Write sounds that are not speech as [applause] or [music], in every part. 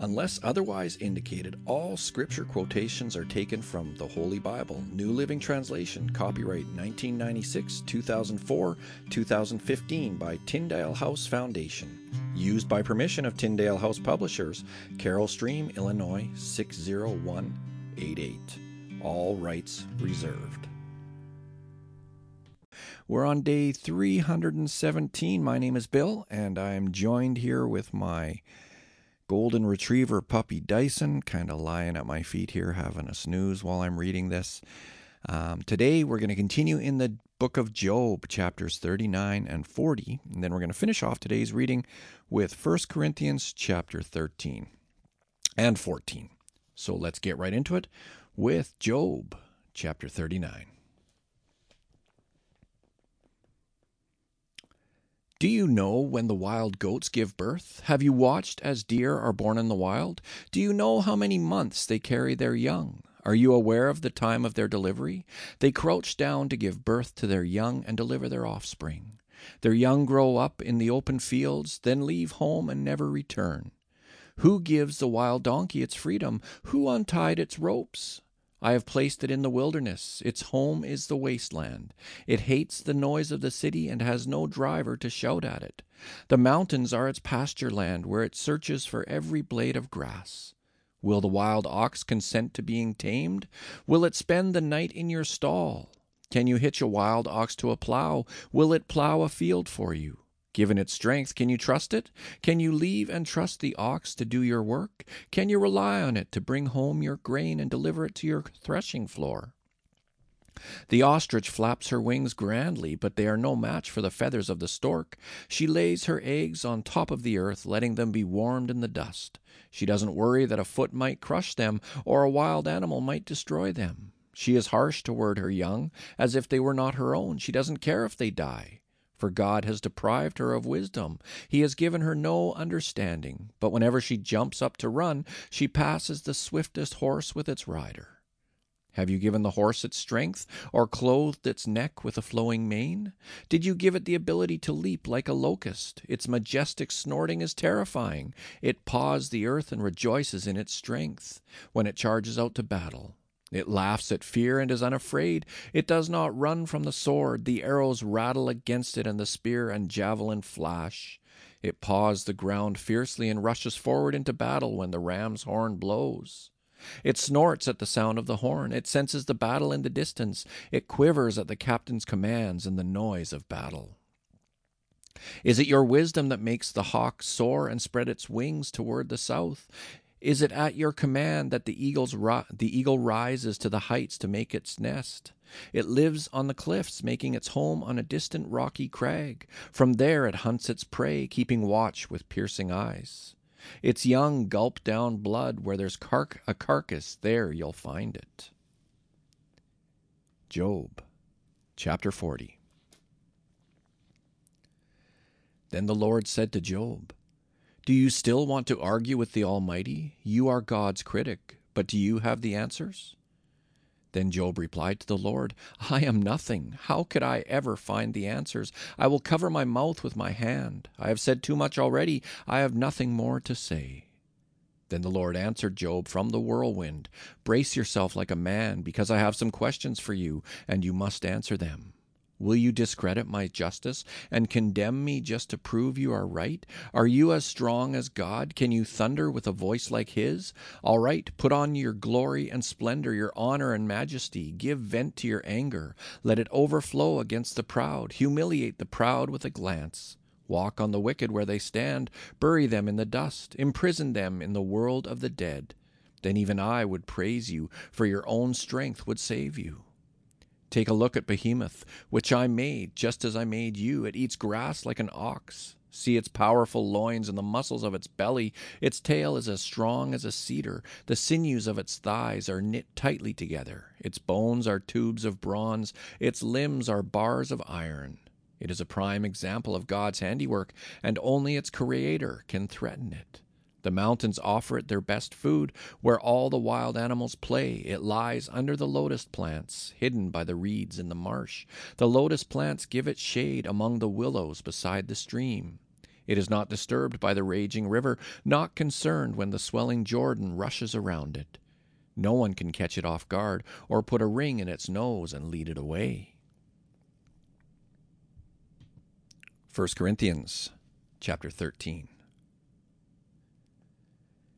Unless otherwise indicated, all scripture quotations are taken from the Holy Bible, New Living Translation, copyright 1996, 2004, 2015 by Tyndale House Foundation. Used by permission of Tyndale House Publishers, Carol Stream, Illinois 60188. All rights reserved. We're on day 317. My name is Bill, and I'm joined here with my golden retriever puppy Dyson, kind of lying at my feet here, having a snooze while I'm reading this. Um, today, we're going to continue in the book of Job, chapters 39 and 40, and then we're going to finish off today's reading with 1 Corinthians chapter 13 and 14. So let's get right into it with Job, chapter 39. Do you know when the wild goats give birth? Have you watched as deer are born in the wild? Do you know how many months they carry their young? Are you aware of the time of their delivery? They crouch down to give birth to their young and deliver their offspring. Their young grow up in the open fields, then leave home and never return. Who gives the wild donkey its freedom? Who untied its ropes? I have placed it in the wilderness. Its home is the wasteland. It hates the noise of the city and has no driver to shout at it. The mountains are its pasture land, where it searches for every blade of grass. Will the wild ox consent to being tamed? Will it spend the night in your stall? Can you hitch a wild ox to a plow? Will it plow a field for you? Given its strength, can you trust it? Can you leave and trust the ox to do your work? Can you rely on it to bring home your grain and deliver it to your threshing floor? The ostrich flaps her wings grandly, but they are no match for the feathers of the stork. She lays her eggs on top of the earth, letting them be warmed in the dust. She doesn't worry that a foot might crush them or a wild animal might destroy them. She is harsh toward her young, as if they were not her own. She doesn't care if they die for God has deprived her of wisdom. He has given her no understanding. But whenever she jumps up to run, she passes the swiftest horse with its rider. Have you given the horse its strength, or clothed its neck with a flowing mane? Did you give it the ability to leap like a locust? Its majestic snorting is terrifying. It paws the earth and rejoices in its strength when it charges out to battle. It laughs at fear and is unafraid. It does not run from the sword. The arrows rattle against it, and the spear and javelin flash. It paws the ground fiercely and rushes forward into battle when the ram's horn blows. It snorts at the sound of the horn. It senses the battle in the distance. It quivers at the captain's commands and the noise of battle. Is it your wisdom that makes the hawk soar and spread its wings toward the south? Is it at your command that the, eagle's ri- the eagle rises to the heights to make its nest? It lives on the cliffs, making its home on a distant rocky crag. From there it hunts its prey, keeping watch with piercing eyes. Its young gulp down blood. Where there's car- a carcass, there you'll find it. Job chapter 40. Then the Lord said to Job, do you still want to argue with the Almighty? You are God's critic, but do you have the answers? Then Job replied to the Lord, I am nothing. How could I ever find the answers? I will cover my mouth with my hand. I have said too much already. I have nothing more to say. Then the Lord answered Job from the whirlwind, Brace yourself like a man, because I have some questions for you, and you must answer them. Will you discredit my justice and condemn me just to prove you are right? Are you as strong as God? Can you thunder with a voice like his? All right, put on your glory and splendor, your honor and majesty. Give vent to your anger. Let it overflow against the proud. Humiliate the proud with a glance. Walk on the wicked where they stand. Bury them in the dust. Imprison them in the world of the dead. Then even I would praise you, for your own strength would save you. Take a look at Behemoth, which I made, just as I made you. It eats grass like an ox. See its powerful loins and the muscles of its belly. Its tail is as strong as a cedar. The sinews of its thighs are knit tightly together. Its bones are tubes of bronze. Its limbs are bars of iron. It is a prime example of God's handiwork, and only its Creator can threaten it. The mountains offer it their best food. Where all the wild animals play, it lies under the lotus plants, hidden by the reeds in the marsh. The lotus plants give it shade among the willows beside the stream. It is not disturbed by the raging river, not concerned when the swelling Jordan rushes around it. No one can catch it off guard or put a ring in its nose and lead it away. 1 Corinthians chapter 13.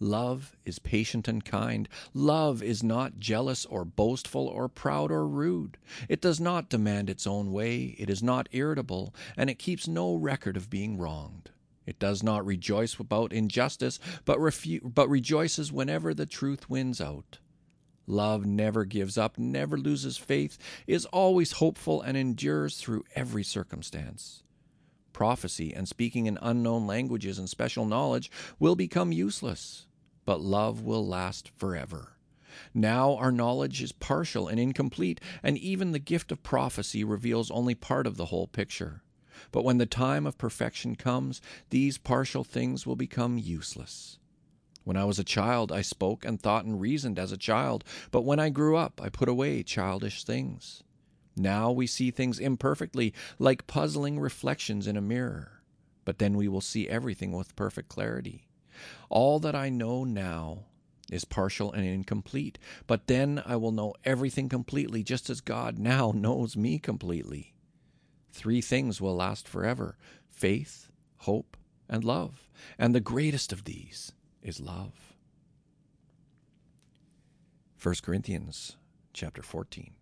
Love is patient and kind. Love is not jealous or boastful or proud or rude. It does not demand its own way. It is not irritable, and it keeps no record of being wronged. It does not rejoice about injustice, but, refu- but rejoices whenever the truth wins out. Love never gives up, never loses faith, is always hopeful, and endures through every circumstance prophecy and speaking in unknown languages and special knowledge will become useless but love will last forever. Now our knowledge is partial and incomplete, and even the gift of prophecy reveals only part of the whole picture. But when the time of perfection comes, these partial things will become useless. When I was a child, I spoke and thought and reasoned as a child, but when I grew up, I put away childish things. Now we see things imperfectly, like puzzling reflections in a mirror, but then we will see everything with perfect clarity. All that I know now is partial and incomplete, but then I will know everything completely, just as God now [laughs] knows me completely. Three things will last forever faith, hope, and love, and the greatest of these is love. 1 Corinthians chapter 14.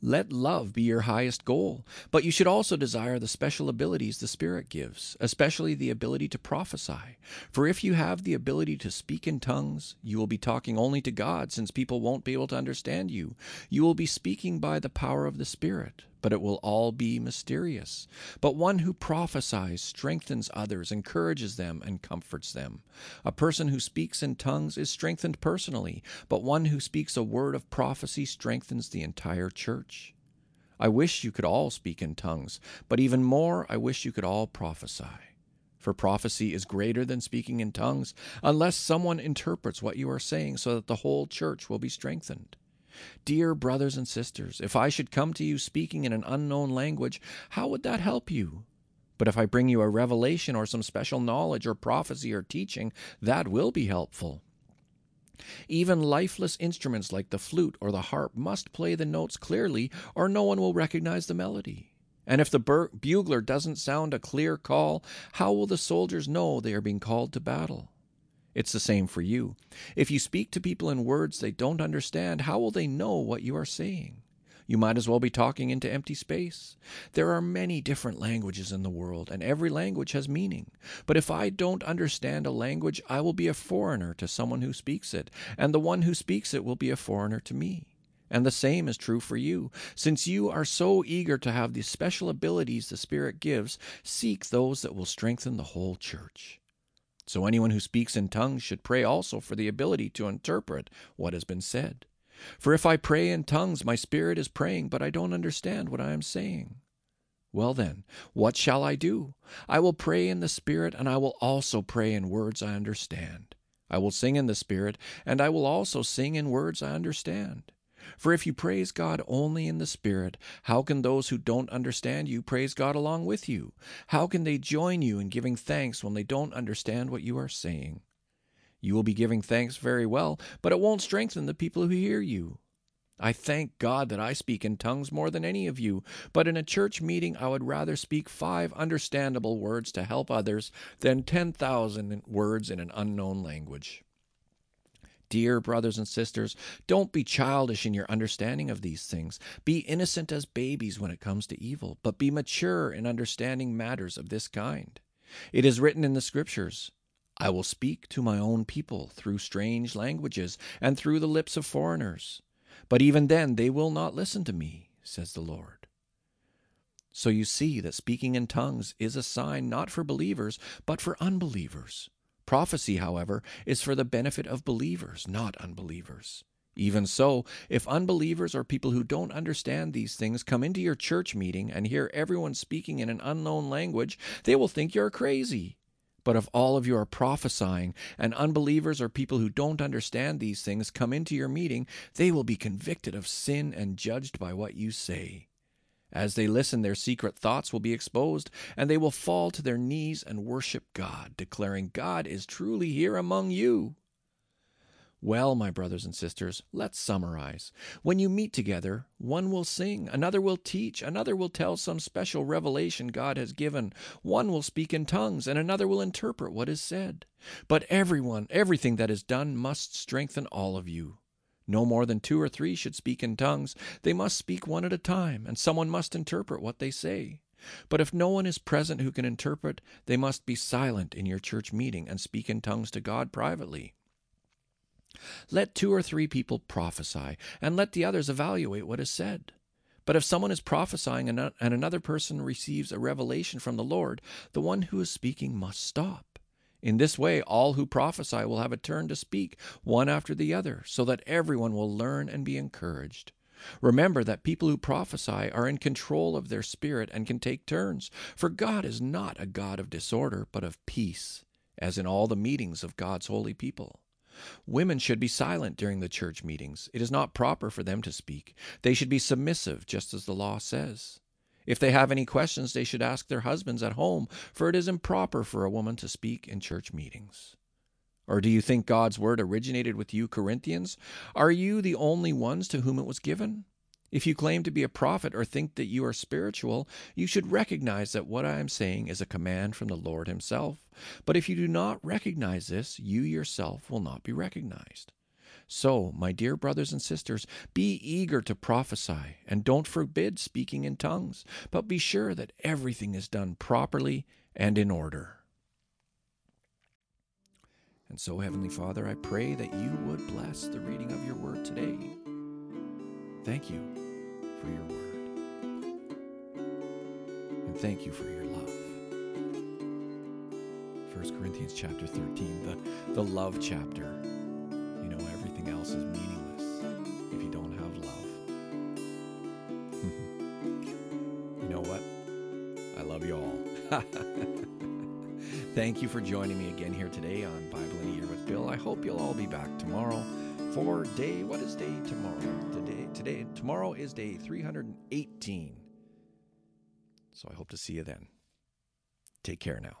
Let love be your highest goal, but you should also desire the special abilities the Spirit gives, especially the ability to prophesy. For if you have the ability to speak in tongues, you will be talking only to God, since people won't be able to understand you. You will be speaking by the power of the Spirit but it will all be mysterious. But one who prophesies strengthens others, encourages them, and comforts them. A person who speaks in tongues is strengthened personally, but one who speaks a word of prophecy strengthens the entire church. I wish you could all speak in tongues, but even more, I wish you could all prophesy. For prophecy is greater than speaking in tongues, unless someone interprets what you are saying so that the whole church will be strengthened. Dear brothers and sisters, if I should come to you speaking in an unknown language, how would that help you? But if I bring you a revelation or some special knowledge or prophecy or teaching, that will be helpful. Even lifeless instruments like the flute or the harp must play the notes clearly, or no one will recognize the melody. And if the bugler doesn't sound a clear call, how will the soldiers know they are being called to battle? It's the same for you. If you speak to people in words they don't understand, how will they know what you are saying? You might as well be talking into empty space. There are many different languages in the world, and every language has meaning. But if I don't understand a language, I will be a foreigner to someone who speaks it, and the one who speaks it will be a foreigner to me. And the same is true for you. Since you are so eager to have the special abilities the Spirit gives, seek those that will strengthen the whole church. So anyone who speaks in tongues should pray also for the ability to interpret what has been said. For if I pray in tongues, my spirit is praying, but I don't understand what I am saying. Well then, what shall I do? I will pray in the Spirit, and I will also pray in words I understand. I will sing in the Spirit, and I will also sing in words I understand. For if you praise God only in the Spirit, how can those who don't understand you praise God along with you? How can they join you in giving thanks when they don't understand what you are saying? You will be giving thanks very well, but it won't strengthen the people who hear you. I thank God that I speak in tongues more than any of you, but in a church meeting I would rather speak five understandable words to help others than 10,000 words in an unknown language. Dear brothers and sisters, don't be childish in your understanding of these things. Be innocent as babies when it comes to evil, but be mature in understanding matters of this kind. It is written in the Scriptures I will speak to my own people through strange languages and through the lips of foreigners. But even then they will not listen to me, says the Lord. So you see that speaking in tongues is a sign not for believers, but for unbelievers. Prophecy, however, is for the benefit of believers, not unbelievers. Even so, if unbelievers or people who don't understand these things come into your church meeting and hear everyone speaking in an unknown language, they will think you're crazy. But if all of you are prophesying, and unbelievers or people who don't understand these things come into your meeting, they will be convicted of sin and judged by what you say. As they listen, their secret thoughts will be exposed, and they will fall to their knees and worship God, declaring, God is truly here among you. Well, my brothers and sisters, let's summarize. When you meet together, one will sing, another will teach, another will tell some special revelation God has given, one will speak in tongues, and another will interpret what is said. But everyone, everything that is done must strengthen all of you. No more than two or three should speak in tongues. They must speak one at a time, and someone must interpret what they say. But if no one is present who can interpret, they must be silent in your church meeting and speak in tongues to God privately. Let two or three people prophesy, and let the others evaluate what is said. But if someone is prophesying and another person receives a revelation from the Lord, the one who is speaking must stop. In this way, all who prophesy will have a turn to speak, one after the other, so that everyone will learn and be encouraged. Remember that people who prophesy are in control of their spirit and can take turns, for God is not a God of disorder, but of peace, as in all the meetings of God's holy people. Women should be silent during the church meetings. It is not proper for them to speak. They should be submissive, just as the law says. If they have any questions, they should ask their husbands at home, for it is improper for a woman to speak in church meetings. Or do you think God's word originated with you, Corinthians? Are you the only ones to whom it was given? If you claim to be a prophet or think that you are spiritual, you should recognize that what I am saying is a command from the Lord Himself. But if you do not recognize this, you yourself will not be recognized. So, my dear brothers and sisters, be eager to prophesy, and don't forbid speaking in tongues, but be sure that everything is done properly and in order. And so, Heavenly Father, I pray that you would bless the reading of your word today. Thank you for your word. And thank you for your love. 1 Corinthians chapter 13, the, the love chapter. Else is meaningless if you don't have love. [laughs] you know what? I love you all. [laughs] Thank you for joining me again here today on Bible in a Year with Bill. I hope you'll all be back tomorrow for day. What is day tomorrow? Today, today, tomorrow is day 318. So I hope to see you then. Take care now.